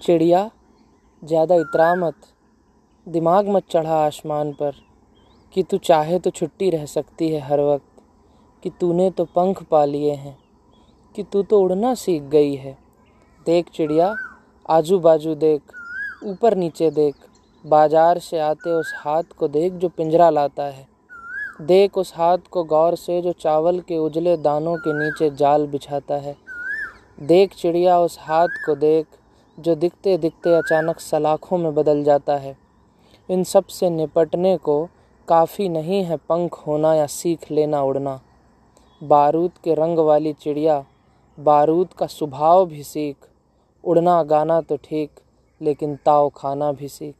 चिड़िया, ज़्यादा इतरा मत। दिमाग मत चढ़ा आसमान पर कि तू चाहे तो छुट्टी रह सकती है हर वक्त, कि तूने तो पंख पा लिए हैं, कि तू तो उड़ना सीख गई है। देख चिड़िया आजू बाजू देख ऊपर नीचे देख, बाज़ार से आते उस हाथ को देख जो पिंजरा लाता है। देख उस हाथ को गौर से जो चावल के उजले दानों के नीचे जाल बिछाता है। देख चिड़िया, उस हाथ को देख जो दिखते दिखते अचानक सलाखों में बदल जाता है। इन सबसे निपटने को काफ़ी नहीं है पंख होना या सीख लेना उड़ना। बारूद के रंग वाली चिड़िया, बारूद का स्वभाव भी सीख। उड़ना गाना तो ठीक, लेकिन ताव खाना भी सीख।